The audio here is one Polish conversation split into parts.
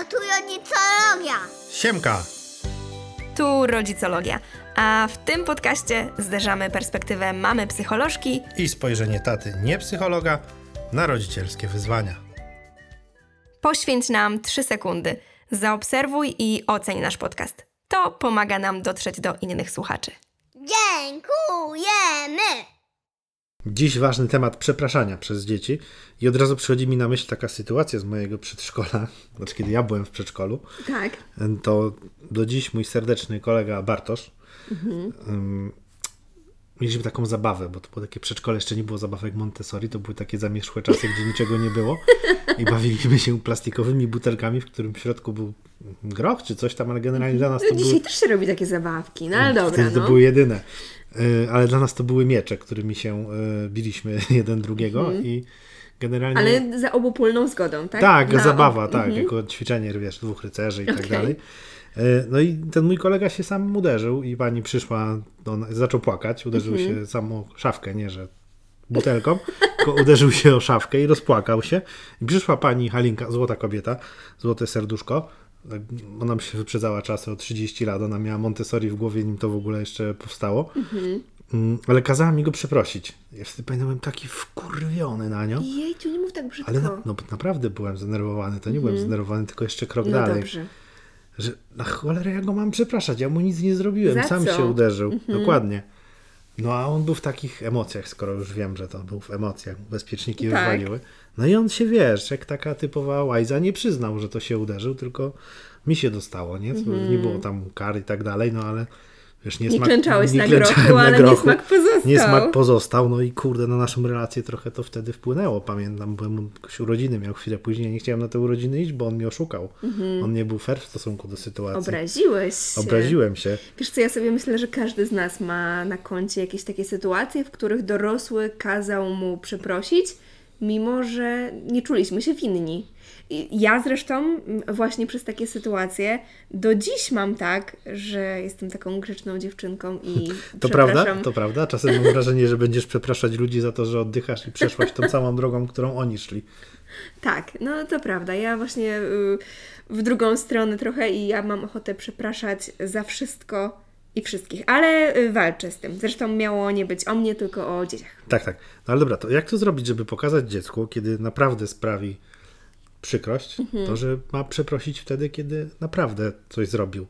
Halo, tu rodzicologia. Siemka! Tu rodzicologia. A w tym podcaście zderzamy perspektywę mamy psycholożki I spojrzenie taty, nie psychologa, na rodzicielskie wyzwania. Poświęć nam 3 sekundy. Zaobserwuj i oceń nasz podcast. To pomaga nam dotrzeć do innych słuchaczy. Dziękujemy. Dziś ważny temat przepraszania przez dzieci. I od razu przychodzi mi na myśl taka sytuacja z mojego przedszkola, znaczy kiedy ja byłem w przedszkolu, Tak. to do dziś mój serdeczny kolega Bartosz ym, mieliśmy taką zabawę, bo to było takie przedszkole, jeszcze nie było zabawek Montessori, to były takie zamierzchłe czasy, gdzie niczego nie było i bawiliśmy się plastikowymi butelkami, w którym w środku był groch czy coś tam, ale generalnie dla nas to No były... dzisiaj też się robi takie zabawki, no ale dobra, Wtedy to no. były jedyne. Y, Ale dla nas to były miecze, którymi się y, biliśmy jeden drugiego i generalnie... Ale za obopólną zgodą, tak? Tak, Na- zabawa, tak, Mhm. jako ćwiczenie, wiesz, dwóch rycerzy i tak dalej. Y, No i ten mój kolega się sam uderzył i pani przyszła, on zaczął płakać, uderzył Mhm. się sam o szafkę, nie, że butelką, tylko uderzył się o szafkę i rozpłakał się. I przyszła pani Halinka, złota kobieta, złote serduszko, tak, ona by się wyprzedzała czasy o 30 lat, ona miała Montessori w głowie, nim to w ogóle jeszcze powstało. Mm, Ale kazała mi go przeprosić. Ja wtedy pamiętam, byłem taki wkurwiony na nią. Jejciu, nie mów tak brzydko. Ale na, no, naprawdę byłem zdenerwowany. To nie byłem zdenerwowany, tylko jeszcze krok no dalej. dobrze. Że na cholerę ja go mam przepraszać, ja mu nic nie zrobiłem, Za sam co? się uderzył. Dokładnie. No a on był w takich emocjach, skoro już wiem, że to był w emocjach, bezpieczniki Tak. wywaliły. No i on się, wiesz, jak taka typowa łajza, nie przyznał, że to się uderzył, tylko mi się dostało, nie? To Nie było tam kar i tak dalej, no ale wiesz, Nie niesmak, klęczałeś na klęczałem grochu, ale grochu. niesmak pozostał. Niesmak pozostał, no i kurde, na naszą relację trochę to wtedy wpłynęło. Pamiętam, byłem jakieś urodziny, miał chwilę później, nie chciałem na te urodziny iść, bo on mnie oszukał. On nie był fair w stosunku do sytuacji. Obraziłeś się. Obraziłem się. Wiesz co, ja sobie myślę, że każdy z nas ma na koncie jakieś takie sytuacje, w których dorosły kazał mu przeprosić, mimo że nie czuliśmy się winni. I Ja zresztą właśnie przez takie sytuacje do dziś mam tak, że jestem taką grzeczną dziewczynką i To prawda? To prawda? Czasem mam wrażenie, że będziesz przepraszać ludzi za to, że oddychasz i przeszłaś tą samą drogą, którą oni szli. Tak, no to prawda. Ja właśnie y, w drugą stronę trochę i ja mam ochotę przepraszać za wszystko i wszystkich, ale y, walczę z tym. Zresztą miało nie być o mnie, tylko o dzieciach. Tak, tak. No ale dobra, to jak to zrobić, żeby pokazać dziecku, kiedy naprawdę sprawi przykrość, Mhm. to że ma przeprosić wtedy, kiedy naprawdę coś zrobił.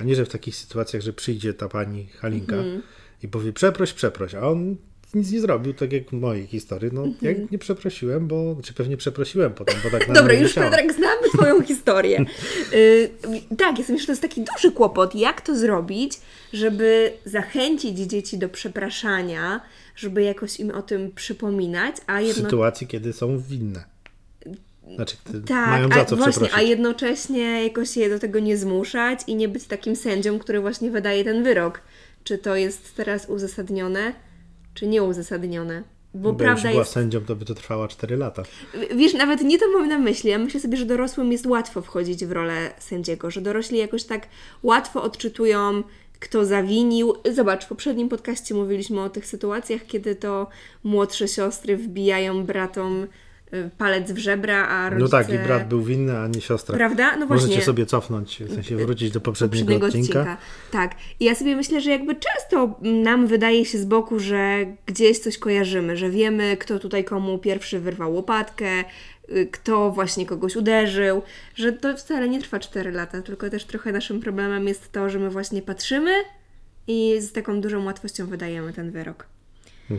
A nie, że w takich sytuacjach, że przyjdzie ta pani Halinka Mhm. i powie przeproś, przeproś, a on nic nie zrobił, tak jak w mojej historii. No, Mhm. jak nie przeprosiłem, bo, czy pewnie przeprosiłem potem, bo tak Dobra, już wisiało. Piotrek, znamy Twoją historię. Y, tak, jestem że to jest taki duży kłopot. Jak to zrobić, żeby zachęcić dzieci do przepraszania, żeby jakoś im o tym przypominać, a W jedno... sytuacji, kiedy są winne. Znaczy, Tak, mają a za co właśnie, przeprosić. a jednocześnie jakoś je do tego nie zmuszać i nie być takim sędzią, który właśnie wydaje ten wyrok. Czy to jest teraz uzasadnione, czy nieuzasadnione? Bo prawda była jest. sędzią, to by to trwała 4 lata. Wiesz, nawet nie to mam na myśli. Ja myślę sobie, że dorosłym jest łatwo wchodzić w rolę sędziego, że dorośli jakoś tak łatwo odczytują, kto zawinił. Zobacz, w poprzednim podcaście mówiliśmy o tych sytuacjach, kiedy to młodsze siostry wbijają bratom palec w żebra, a rodzice... No tak, i brat był winny, a nie siostra. Prawda? No właśnie. Możecie sobie cofnąć, w sensie wrócić do poprzedniego, poprzedniego odcinka. odcinka. Tak. I ja sobie myślę, że jakby często nam wydaje się z boku, że gdzieś coś kojarzymy, że wiemy, kto tutaj komu pierwszy wyrwał łopatkę, y, kto właśnie kogoś uderzył, że to wcale nie trwa 4 lata, tylko też trochę naszym problemem jest to, że my właśnie patrzymy i z taką dużą łatwością wydajemy ten wyrok.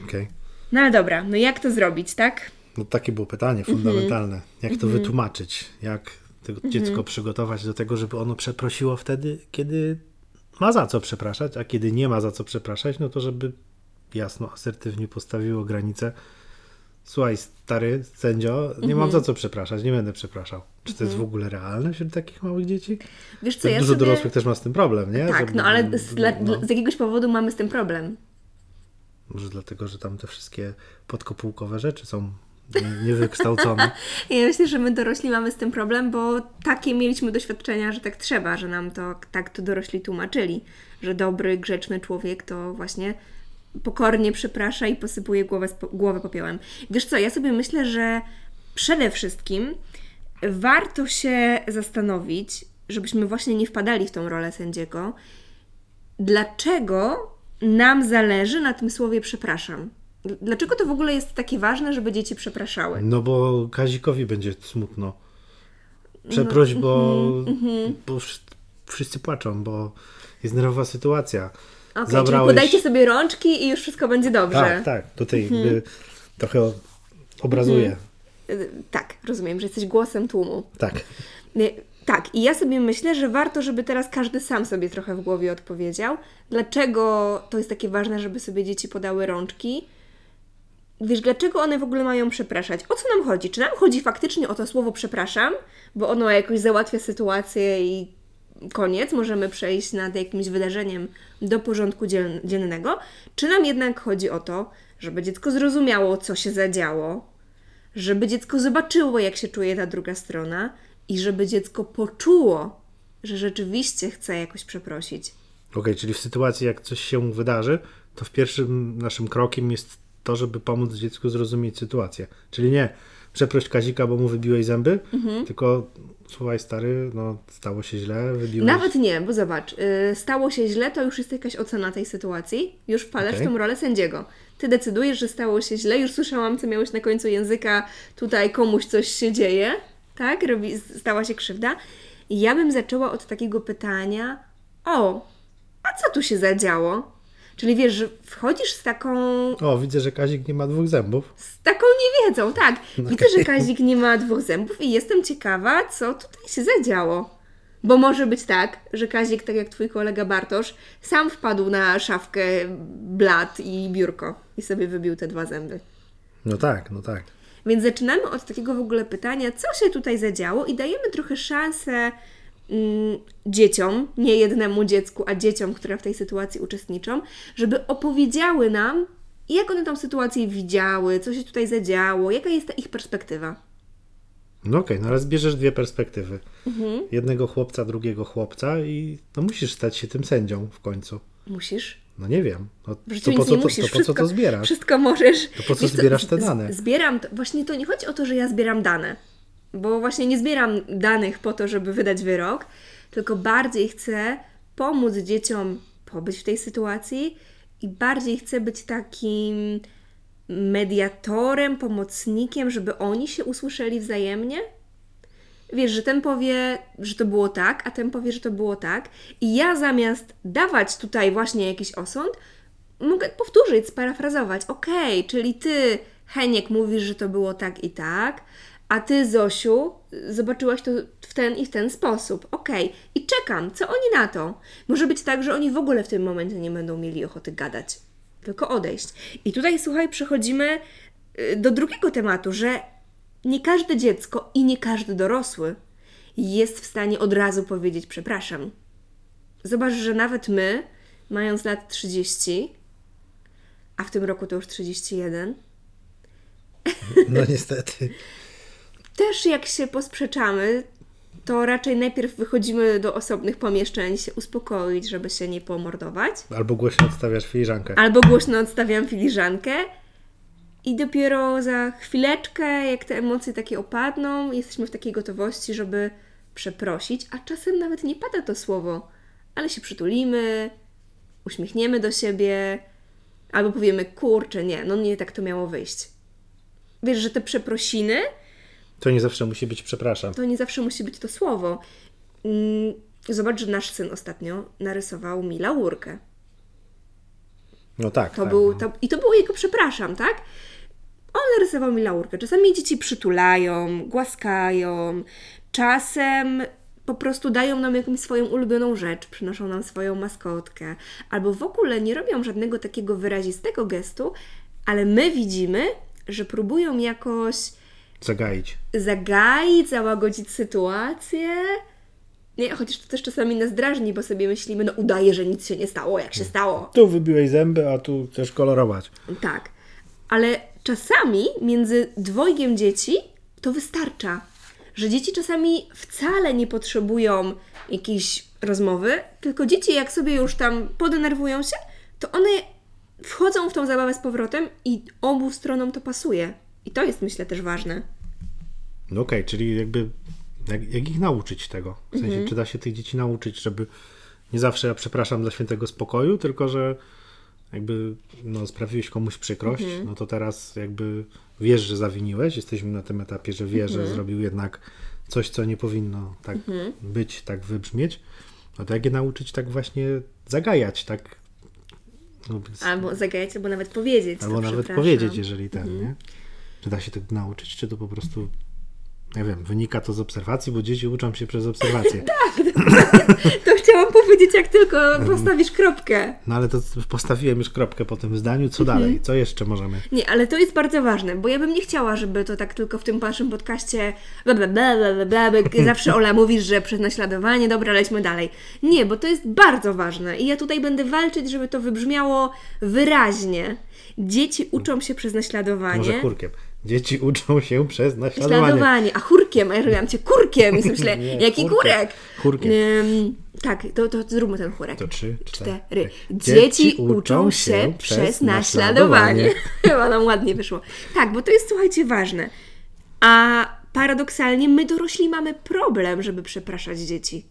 Okej. No ale dobra, no jak to zrobić, tak? No takie było pytanie Mhm. fundamentalne. Jak to wytłumaczyć? Jak tego dziecko przygotować do tego, żeby ono przeprosiło wtedy, kiedy ma za co przepraszać, a kiedy nie ma za co przepraszać, no to żeby jasno, asertywnie postawiło granicę. Słuchaj, stary sędzio, nie Mhm. mam za co przepraszać, nie będę przepraszał. Czy to jest w ogóle realne wśród takich małych dzieci? Wiesz co, Tak ja dużo sobie... dorosłych też ma z tym problem, nie? Tak, no ale z, no. z jakiegoś powodu mamy z tym problem. Może dlatego, że tam te wszystkie podkopułkowe rzeczy są nie- niewykształcone. Ja myślę, że my dorośli mamy z tym problem, bo takie mieliśmy doświadczenia, że tak trzeba, że nam to tak to dorośli tłumaczyli, że dobry, grzeczny człowiek to właśnie pokornie przeprasza i posypuje głowę, głowę popiołem. Wiesz co, ja sobie myślę, że przede wszystkim warto się zastanowić, żebyśmy właśnie nie wpadali w tą rolę sędziego, dlaczego nam zależy na tym słowie przepraszam. Dlaczego to w ogóle jest takie ważne, żeby dzieci przepraszały? No bo Kazikowi będzie smutno. Przeproś, bo, bo wsz- wszyscy płaczą, bo jest nerwowa sytuacja. Czyli Zabrałeś- podajcie sobie rączki i już wszystko będzie dobrze. Tak, tak. Tutaj jakby trochę o- obrazuje. Y, Tak, rozumiem, że jesteś głosem tłumu. Tak. Y, Tak, i ja sobie myślę, że warto, żeby teraz każdy sam sobie trochę w głowie odpowiedział, dlaczego to jest takie ważne, żeby sobie dzieci podały rączki. Wiesz, dlaczego one w ogóle mają przepraszać? O co nam chodzi? Czy nam chodzi faktycznie o to słowo przepraszam, bo ono jakoś załatwia sytuację i koniec, możemy przejść nad jakimś wydarzeniem do porządku dziennego? Czy nam jednak chodzi o to, żeby dziecko zrozumiało, co się zadziało, żeby dziecko zobaczyło, jak się czuje ta druga strona i żeby dziecko poczuło, że rzeczywiście chce jakoś przeprosić. Okej, czyli w sytuacji, jak coś się wydarzy, to w pierwszym naszym krokiem jest to, żeby pomóc dziecku zrozumieć sytuację. Czyli nie przeproś Kazika, bo mu wybiłeś zęby, Mhm. tylko słuchaj stary, no stało się źle, wybiłeś... Nawet nie, bo zobacz, y, stało się źle, to już jest jakaś ocena tej sytuacji, już wpadasz Okej. w tą rolę sędziego. Ty decydujesz, że stało się źle, już słyszałam, co miałeś na końcu języka, tutaj komuś coś się dzieje, tak? Robi, stała się krzywda. I ja bym zaczęła od takiego pytania, o, a co tu się zadziało? Czyli wiesz, że wchodzisz z taką O, widzę, że Kazik nie ma dwóch zębów. z taką niewiedzą, tak. Widzę, że Kazik nie ma dwóch zębów i jestem ciekawa, co tutaj się zadziało. Bo może być tak, że Kazik, tak jak twój kolega Bartosz, sam wpadł na szafkę blat i biurko i sobie wybił te dwa zęby. No tak, no tak. Więc zaczynamy od takiego w ogóle pytania, co się tutaj zadziało i dajemy trochę szansę mm, dzieciom, nie jednemu dziecku, a dzieciom, które w tej sytuacji uczestniczą, żeby opowiedziały nam, jak one tą sytuację widziały, co się tutaj zadziało, jaka jest ta ich perspektywa. No okej, no ale zbierzesz dwie perspektywy. Mhm. Jednego chłopca, drugiego chłopca i no musisz stać się tym sędzią w końcu. Musisz. No nie wiem. No, to, po co, to, musisz. to po co to zbierasz? Wszystko możesz. To po co Wiesz zbierasz te dane? Zbieram, to, właśnie to nie chodzi o to, że ja zbieram dane, bo właśnie nie zbieram danych po to, żeby wydać wyrok, tylko bardziej chcę pomóc dzieciom pobyć w tej sytuacji i bardziej chcę być takim mediatorem, pomocnikiem, żeby oni się usłyszeli wzajemnie. Wiesz, że ten powie, że to było tak, a ten powie, że to było tak. I ja zamiast dawać tutaj właśnie jakiś osąd, mogę powtórzyć, sparafrazować. Okej, czyli ty, Heniek, mówisz, że to było tak i tak, a ty, Zosiu, zobaczyłaś to w ten i w ten sposób. Okej, i czekam, co oni na to? Może być tak, że oni w ogóle w tym momencie nie będą mieli ochoty gadać, tylko odejść. I tutaj, słuchaj, przechodzimy y, do drugiego tematu, że nie każde dziecko i nie każdy dorosły jest w stanie od razu powiedzieć przepraszam. Zobacz, że nawet my, mając lat 30, a w tym roku to już 31, No niestety. Też jak się posprzeczamy, to raczej najpierw wychodzimy do osobnych pomieszczeń się uspokoić, żeby się nie pomordować. Albo głośno odstawiasz filiżankę. Albo głośno odstawiam filiżankę i dopiero za chwileczkę, jak te emocje takie opadną, jesteśmy w takiej gotowości, żeby przeprosić, a czasem nawet nie pada to słowo, ale się przytulimy, uśmiechniemy do siebie, albo powiemy, kurczę, nie, no nie tak to miało wyjść. Wiesz, że te przeprosiny To nie zawsze musi być przepraszam. to nie zawsze musi być to słowo. Mm, Zobacz, że nasz syn ostatnio narysował mi laurkę. No tak. To tak, był, no. to, I to było jego przepraszam, tak? On narysował mi laurkę. Czasami dzieci przytulają, głaskają, czasem po prostu dają nam jakąś swoją ulubioną rzecz, przynoszą nam swoją maskotkę, albo w ogóle nie robią żadnego takiego wyrazistego gestu, ale my widzimy, że próbują jakoś Zagaić. zagaić, załagodzić sytuację. Nie, chociaż to też czasami nas drażni, bo sobie myślimy, no udaje, że nic się nie stało, jak się stało. Tu wybiłeś zęby, a tu chcesz kolorować. Tak, ale czasami między dwojgiem dzieci to wystarcza, że dzieci czasami wcale nie potrzebują jakiejś rozmowy, tylko dzieci jak sobie już tam podenerwują się, to one wchodzą w tą zabawę z powrotem i obu stronom to pasuje. I to jest myślę też ważne. No okej, czyli jakby jak, jak ich nauczyć tego? W sensie, Mhm. czy da się tych dzieci nauczyć, żeby nie zawsze ja przepraszam dla świętego spokoju, tylko że jakby no, sprawiłeś komuś przykrość, Mhm. no to teraz jakby wiesz, że zawiniłeś, jesteśmy na tym etapie, że wie, Mhm. że zrobił jednak coś, co nie powinno tak być, tak wybrzmieć, no to jak je nauczyć tak właśnie zagajać, tak no, Albo zagajać, albo nawet powiedzieć. albo nawet powiedzieć, jeżeli ten, Mhm. nie? Czy da się tego nauczyć, czy to po prostu, nie wiem, wynika to z obserwacji, bo dzieci uczą się przez obserwację. To chciałam powiedzieć, jak tylko postawisz kropkę. No ale to postawiłem już kropkę po tym zdaniu, co Mhm. dalej? Co jeszcze możemy? Nie, ale to jest bardzo ważne, bo ja bym nie chciała, żeby to tak tylko w tym naszym podcaście bla, bla, bla, bla, bla. zawsze Ola mówisz, że przez naśladowanie, dobra, lećmy dalej. Nie, bo to jest bardzo ważne i ja tutaj będę walczyć, żeby to wybrzmiało wyraźnie. Dzieci uczą się przez naśladowanie. Może kurkiem. Dzieci uczą się przez naśladowanie. Naśladowanie, a chórkiem, a ja robiłam cię kurkiem i sobie myślę, Nie, jaki chórkiem. kurek? Chórkiem. Ym, tak, to, to zróbmy ten chórek. To trzy, cztery. Cztery. Dzieci uczą się przez naśladowanie. Chyba nam ładnie wyszło. Tak, bo to jest, słuchajcie, ważne. A paradoksalnie my dorośli mamy problem, żeby przepraszać dzieci.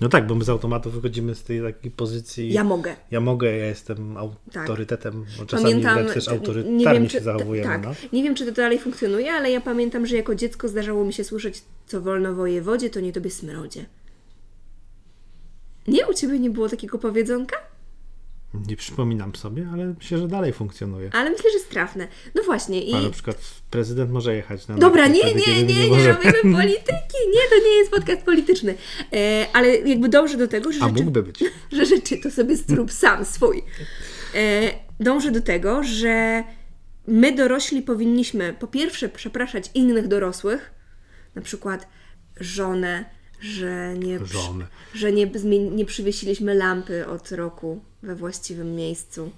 No tak, bo my z automatu wychodzimy z tej takiej pozycji. Ja mogę. Ja mogę, ja jestem autorytetem, bo czasami Pamiętam, wręcz też nie autorytarnie wiem, się czy, zachowujemy. tak, no. nie wiem, czy to dalej funkcjonuje, ale ja pamiętam, że jako dziecko zdarzało mi się słyszeć, co wolno wojewodzie, to nie tobie smrodzie. Nie? U Ciebie nie było takiego powiedzonka? Nie przypominam sobie, ale myślę, że dalej funkcjonuje. Ale myślę, że jest trafne. No właśnie i... A na przykład prezydent może jechać na Dobra, nie, wtedy, nie, nie, nie, może. robimy polityki. Nie, to nie jest podcast polityczny. E, ale jakby dążę do tego, że, A rzeczy, mógłby być. że rzeczy to sobie zrób sam, swój. E, dążę do tego, że my dorośli powinniśmy po pierwsze przepraszać innych dorosłych, na przykład żonę, że nie, przy- Żonę. że nie, nie przywiesiliśmy lampy od roku we właściwym miejscu.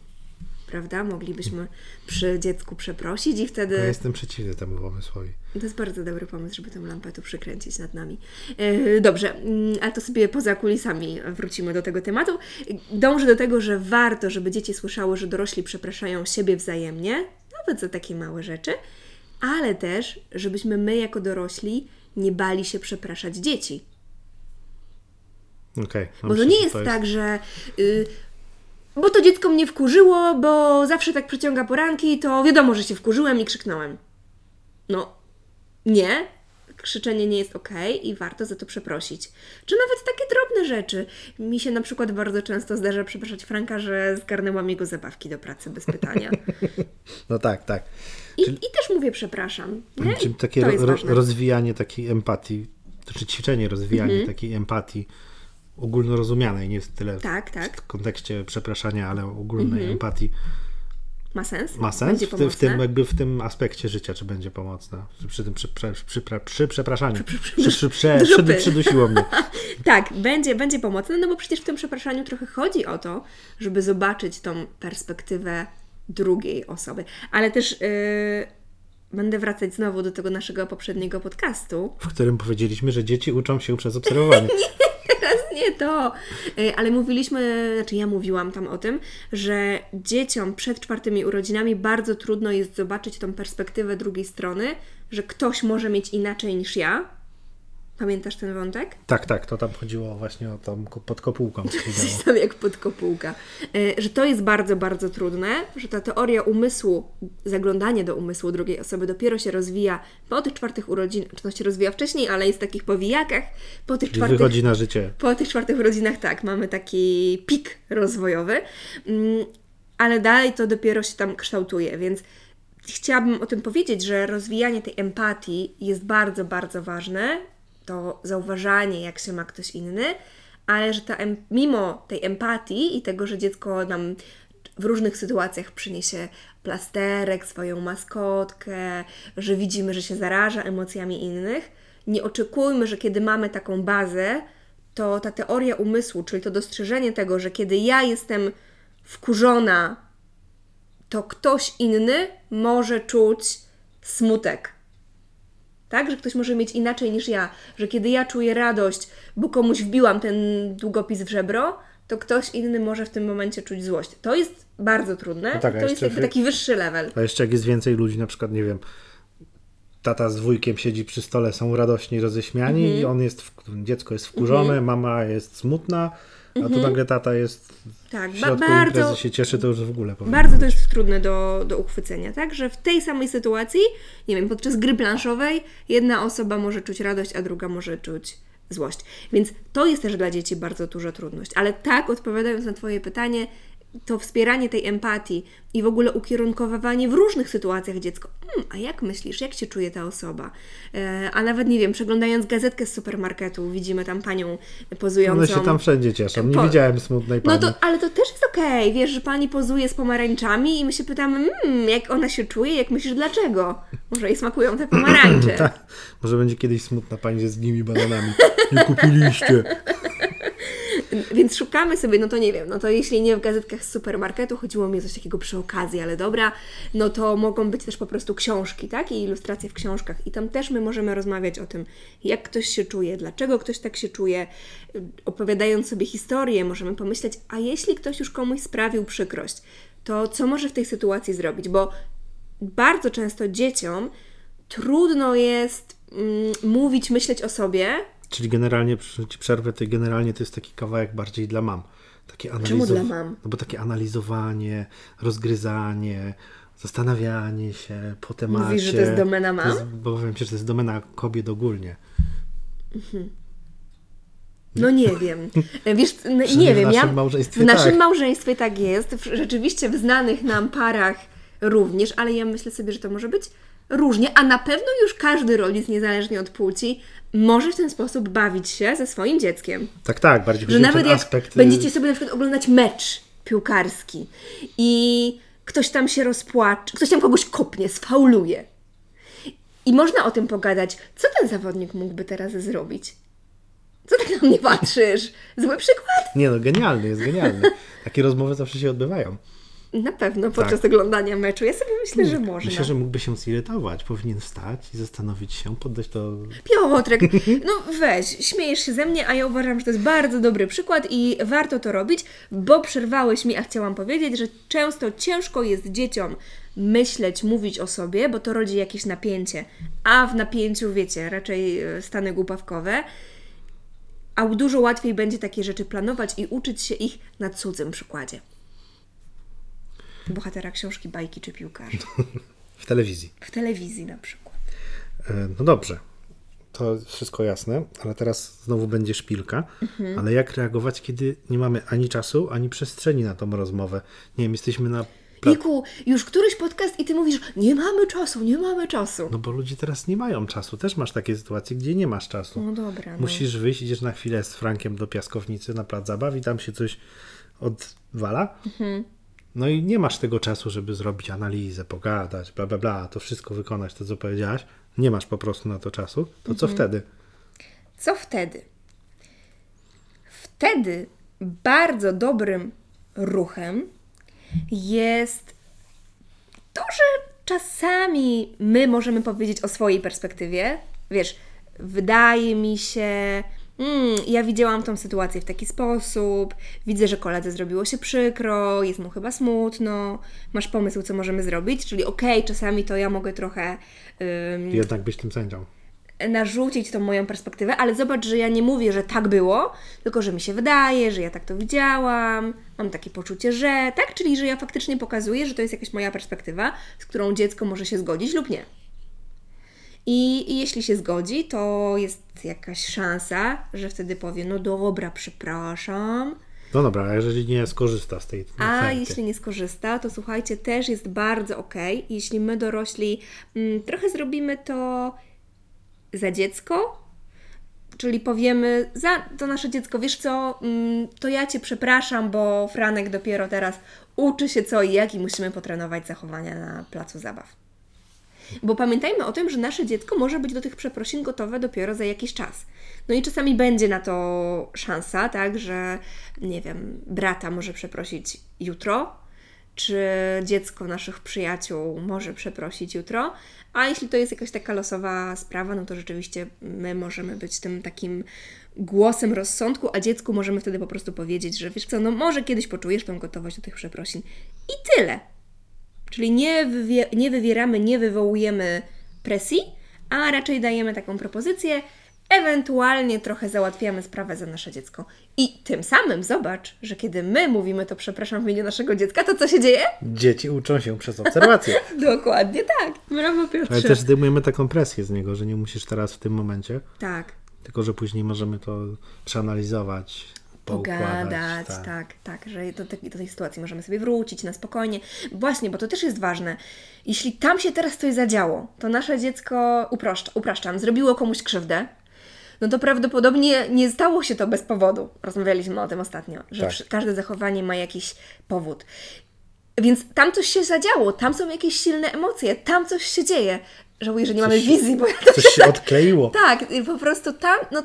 Prawda? Moglibyśmy przy dziecku przeprosić i wtedy. Ja jestem przeciwny temu pomysłowi. To jest bardzo dobry pomysł, żeby tę lampę tu przykręcić nad nami. E, Dobrze, mm, ale to sobie poza kulisami wrócimy do tego tematu. Dążę do tego, że warto, żeby dzieci słyszały, że dorośli przepraszają siebie wzajemnie, nawet za takie małe rzeczy, ale też, żebyśmy my jako dorośli nie bali się przepraszać dzieci. Okej. no Bo to nie że jest tak, że. Y, bo to dziecko mnie wkurzyło, bo zawsze tak przeciąga poranki, to wiadomo, że się wkurzyłem i krzyknąłem. No, nie. Krzyczenie nie jest ok i warto za to przeprosić. Czy nawet takie drobne rzeczy. Mi się na przykład bardzo często zdarza przepraszać Franka, że zgarnęłam jego zabawki do pracy bez pytania. No tak, tak. I, i też mówię przepraszam. Nie? Czyli takie ro, rozwijanie takiej empatii, to czy ćwiczenie rozwijanie Mhm. takiej empatii ogólnorozumianej, nie tyle Tak, tak. w kontekście przepraszania, ale ogólnej empatii Ma sens? ma sens w tym, w tym jakby w tym aspekcie życia, czy będzie pomocna przy, tym przy, przy, przy, przy, przy przepraszaniu. Przy, przy, przydusiło mnie. Tak, będzie, będzie pomocne, no bo przecież w tym przepraszaniu trochę chodzi o to, żeby zobaczyć tą perspektywę drugiej osoby. Ale też yy, będę wracać znowu do tego naszego poprzedniego podcastu. W którym powiedzieliśmy, że dzieci uczą się przez obserwowanie. Teraz nie to, Yy, ale mówiliśmy, znaczy ja mówiłam tam o tym, że dzieciom przed czwartymi urodzinami bardzo trudno jest zobaczyć tą perspektywę drugiej strony, że ktoś może mieć inaczej niż ja. Pamiętasz ten wątek? Tak, tak, to tam chodziło właśnie o tą ko- pod kopułką. Coś tam jak podkopułka. E, Że to jest bardzo, bardzo trudne, że ta teoria umysłu, zaglądanie do umysłu drugiej osoby dopiero się rozwija po tych czwartych urodzinach, czy to się rozwija wcześniej, ale jest w takich powijakach, po tych Czyli czwartych wychodzi na życie. po tych czwartych urodzinach tak, mamy taki pik rozwojowy, mm, ale dalej to dopiero się tam kształtuje, więc chciałabym o tym powiedzieć, że rozwijanie tej empatii jest bardzo, bardzo ważne. To zauważanie, jak się ma ktoś inny, ale że ta mimo tej empatii i tego, że dziecko nam w różnych sytuacjach przyniesie plasterek, swoją maskotkę, że widzimy, że się zaraża emocjami innych, nie oczekujmy, że kiedy mamy taką bazę, to ta teoria umysłu, czyli to dostrzeżenie tego, że kiedy ja jestem wkurzona, to ktoś inny może czuć smutek. Tak, że ktoś może mieć inaczej niż ja, że kiedy ja czuję radość, bo komuś wbiłam ten długopis w żebro, to ktoś inny może w tym momencie czuć złość. To jest bardzo trudne. No tak, to jest jakby taki wyższy level. A jeszcze jak jest więcej ludzi, na przykład, nie wiem, tata z wujkiem siedzi przy stole, są radośni, roześmiani Mhm. i on jest, w, dziecko jest wkurzone, mama jest smutna, a tu nagle tata jest Tak, w Mhm. ba- środku bardzo- imprezy się cieszy, to już w ogóle Bardzo to być. jest trudne do, do uchwycenia, tak? Że w tej samej sytuacji, nie wiem, podczas gry planszowej jedna osoba może czuć radość, a druga może czuć złość. Więc to jest też dla dzieci bardzo duża trudność. Ale tak, odpowiadając na Twoje pytanie, to wspieranie tej empatii i w ogóle ukierunkowywanie w różnych sytuacjach dziecko. Hmm, a jak myślisz, jak się czuje ta osoba? E, a nawet, nie wiem, przeglądając gazetkę z supermarketu, widzimy tam panią pozującą. One się tam wszędzie cieszą. Nie Po- widziałem smutnej No pani. to, ale to też jest okej, wiesz, że pani pozuje z pomarańczami i my się pytamy, mmm, jak ona się czuje, jak myślisz, dlaczego? Może jej smakują te pomarańcze. Tak. Może będzie kiedyś smutna pani ze zgnimi bananami. Nie kupiliście. Więc szukamy sobie, no to nie wiem, no to jeśli nie w gazetkach z supermarketu, chodziło mi o coś takiego przy okazji, ale dobra, no to mogą być też po prostu książki, tak? I ilustracje w książkach. I tam też my możemy rozmawiać o tym, jak ktoś się czuje, dlaczego ktoś tak się czuje. Opowiadając sobie historię, możemy pomyśleć, a jeśli ktoś już komuś sprawił przykrość, to co może w tej sytuacji zrobić? Bo bardzo często dzieciom trudno jest mm, mówić, myśleć o sobie, Czyli generalnie, ci przerwę, to generalnie to jest taki kawałek bardziej dla mam. Takie Czemu analizow- dla mam? No bo takie analizowanie, rozgryzanie, zastanawianie się po temacie. Mówisz, że to jest domena mam? Jest, bo powiem Ci, że to jest domena kobiet ogólnie. No nie wiem. Wiesz, no, nie w wiem. naszym ja, małżeństwie w naszym tak. małżeństwie tak jest. W- Rzeczywiście w znanych nam parach również, ale ja myślę sobie, że to może być różnie, a na pewno już każdy rodzic, niezależnie od płci, może w ten sposób bawić się ze swoim dzieckiem. Tak, tak, bardziej Że chodzi o nawet jak aspekt. y, będziecie sobie na przykład oglądać mecz piłkarski i ktoś tam się rozpłacze, ktoś tam kogoś kopnie, sfauluje. I można o tym pogadać, co ten zawodnik mógłby teraz zrobić. Co tak na mnie patrzysz? Zły przykład? Nie no, genialny, jest genialny. Takie rozmowy zawsze się odbywają. Na pewno podczas oglądania meczu. Ja sobie myślę, że można. Tak. Myślę, że mógłby się zirytować. Powinien wstać i zastanowić się, poddać to Piotrek, no weź, śmiejesz się ze mnie, a ja uważam, że to jest bardzo dobry przykład i warto to robić, bo przerwałeś mi, a chciałam powiedzieć, że często ciężko jest dzieciom myśleć, mówić o sobie, bo to rodzi jakieś napięcie, a w napięciu, wiecie, raczej e, stany głupawkowe, a dużo łatwiej będzie takie rzeczy planować i uczyć się ich na cudzym przykładzie. Bohatera książki, bajki czy piłkarza. w telewizji. W telewizji na przykład. E, No dobrze, to wszystko jasne, ale teraz znowu będzie szpilka. Mhm. Ale jak reagować, kiedy nie mamy ani czasu, ani przestrzeni na tą rozmowę? Nie wiem, jesteśmy na. Niku, już któryś podcast i ty mówisz, nie mamy czasu, nie mamy czasu. no bo ludzie teraz nie mają czasu. Też masz takie sytuacje, gdzie nie masz czasu. No dobra. No. Musisz wyjść, idziesz na chwilę z Frankiem do piaskownicy na plac zabaw i tam się coś odwala. Mhm. No i nie masz tego czasu, żeby zrobić analizę, pogadać, bla, bla, bla, to wszystko wykonać, to co powiedziałaś. Nie masz po prostu na to czasu. To Mhm. co wtedy? Co wtedy? Wtedy bardzo dobrym ruchem jest to, że czasami my możemy powiedzieć o swojej perspektywie. Wiesz, wydaje mi się, mm, ja widziałam tą sytuację w taki sposób, widzę, że koledze zrobiło się przykro, jest mu chyba smutno, masz pomysł, co możemy zrobić, czyli okej, czasami to ja mogę trochę ym, Jednak być tym sędzią. narzucić tą moją perspektywę, ale zobacz, że ja nie mówię, że tak było, tylko że mi się wydaje, że ja tak to widziałam, mam takie poczucie, że tak, czyli że ja faktycznie pokazuję, że to jest jakaś moja perspektywa, z którą dziecko może się zgodzić lub nie. I, I jeśli się zgodzi, to jest jakaś szansa, że wtedy powie, no dobra, przepraszam, No dobra, a jeżeli nie skorzysta z tej a oferty? jeśli nie skorzysta, to słuchajcie, też jest bardzo ok, jeśli my dorośli mm, trochę zrobimy to za dziecko, czyli powiemy za to nasze dziecko, wiesz co, mm, to ja Cię przepraszam, bo Franek dopiero teraz uczy się co i jak i musimy potrenować zachowania na placu zabaw. Bo pamiętajmy o tym, że nasze dziecko może być do tych przeprosin gotowe dopiero za jakiś czas. No i czasami będzie na to szansa, tak, że nie wiem, brata może przeprosić jutro, czy dziecko naszych przyjaciół może przeprosić jutro, a jeśli to jest jakaś taka losowa sprawa, no to rzeczywiście my możemy być tym takim głosem rozsądku, a dziecku możemy wtedy po prostu powiedzieć, że wiesz co, no może kiedyś poczujesz tą gotowość do tych przeprosin. I tyle. Czyli nie, wywie- nie wywieramy, nie wywołujemy presji, a raczej dajemy taką propozycję, ewentualnie trochę załatwiamy sprawę za nasze dziecko. I tym samym zobacz, że kiedy my mówimy to przepraszam w imieniu naszego dziecka, to co się dzieje? Dzieci uczą się przez obserwację. Dokładnie tak. Brawo Ale Piotrze. też zdejmujemy taką presję z niego, że nie musisz teraz w tym momencie, Tak. tylko że później możemy to przeanalizować. Pogadać, tak. tak, że do, tej- do tej sytuacji możemy sobie wrócić na spokojnie. Właśnie, bo to też jest ważne. Jeśli tam się teraz coś zadziało, to nasze dziecko, uproszcz, upraszczam, zrobiło komuś krzywdę, no to prawdopodobnie nie stało się to bez powodu. Rozmawialiśmy o tym ostatnio, że Tak. każde zachowanie ma jakiś powód. Więc tam coś się zadziało, tam są jakieś silne emocje, tam coś się dzieje. Żałuję, że nie mamy Coś- wizji, bo Coś się odkleiło. tak, po prostu tam, no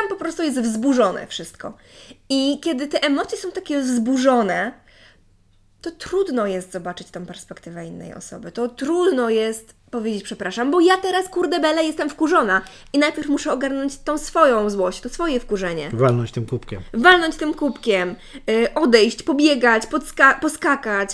tam po prostu jest wzburzone wszystko. I kiedy te emocje są takie wzburzone, to trudno jest zobaczyć tą perspektywę innej osoby. To trudno jest powiedzieć przepraszam, bo ja teraz, kurde bele, jestem wkurzona i najpierw muszę ogarnąć tą swoją złość, to swoje wkurzenie. Walnąć tym kubkiem. Walnąć tym kubkiem, y, odejść, pobiegać, podska- poskakać,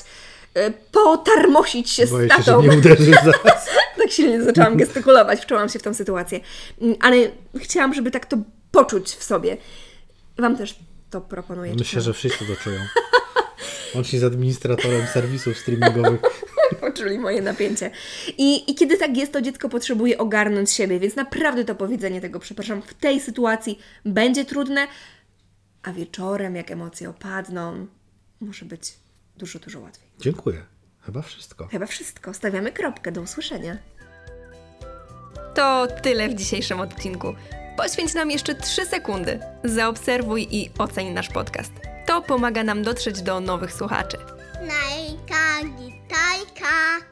y, potarmosić się Boję z się, że tatą. nie uderzysz zaraz. tak silnie zaczęłam gestykulować, wczułam się w tą sytuację. Mm, Ale chciałam, żeby tak to poczuć w sobie. Wam też to proponuję. Myślę, że wszyscy to czują. Łącznie z administratorem serwisów streamingowych. Poczuli moje napięcie. I, I kiedy tak jest, to dziecko potrzebuje ogarnąć siebie, więc naprawdę to powiedzenie tego, przepraszam, w tej sytuacji będzie trudne, a wieczorem, jak emocje opadną, może być dużo, dużo łatwiej. Dziękuję. Chyba wszystko. Chyba wszystko. Stawiamy kropkę. Do usłyszenia. To tyle w dzisiejszym odcinku. Poświęć nam jeszcze 3 sekundy. Zaobserwuj i oceń nasz podcast. To pomaga nam dotrzeć do nowych słuchaczy. Najka, gitajka.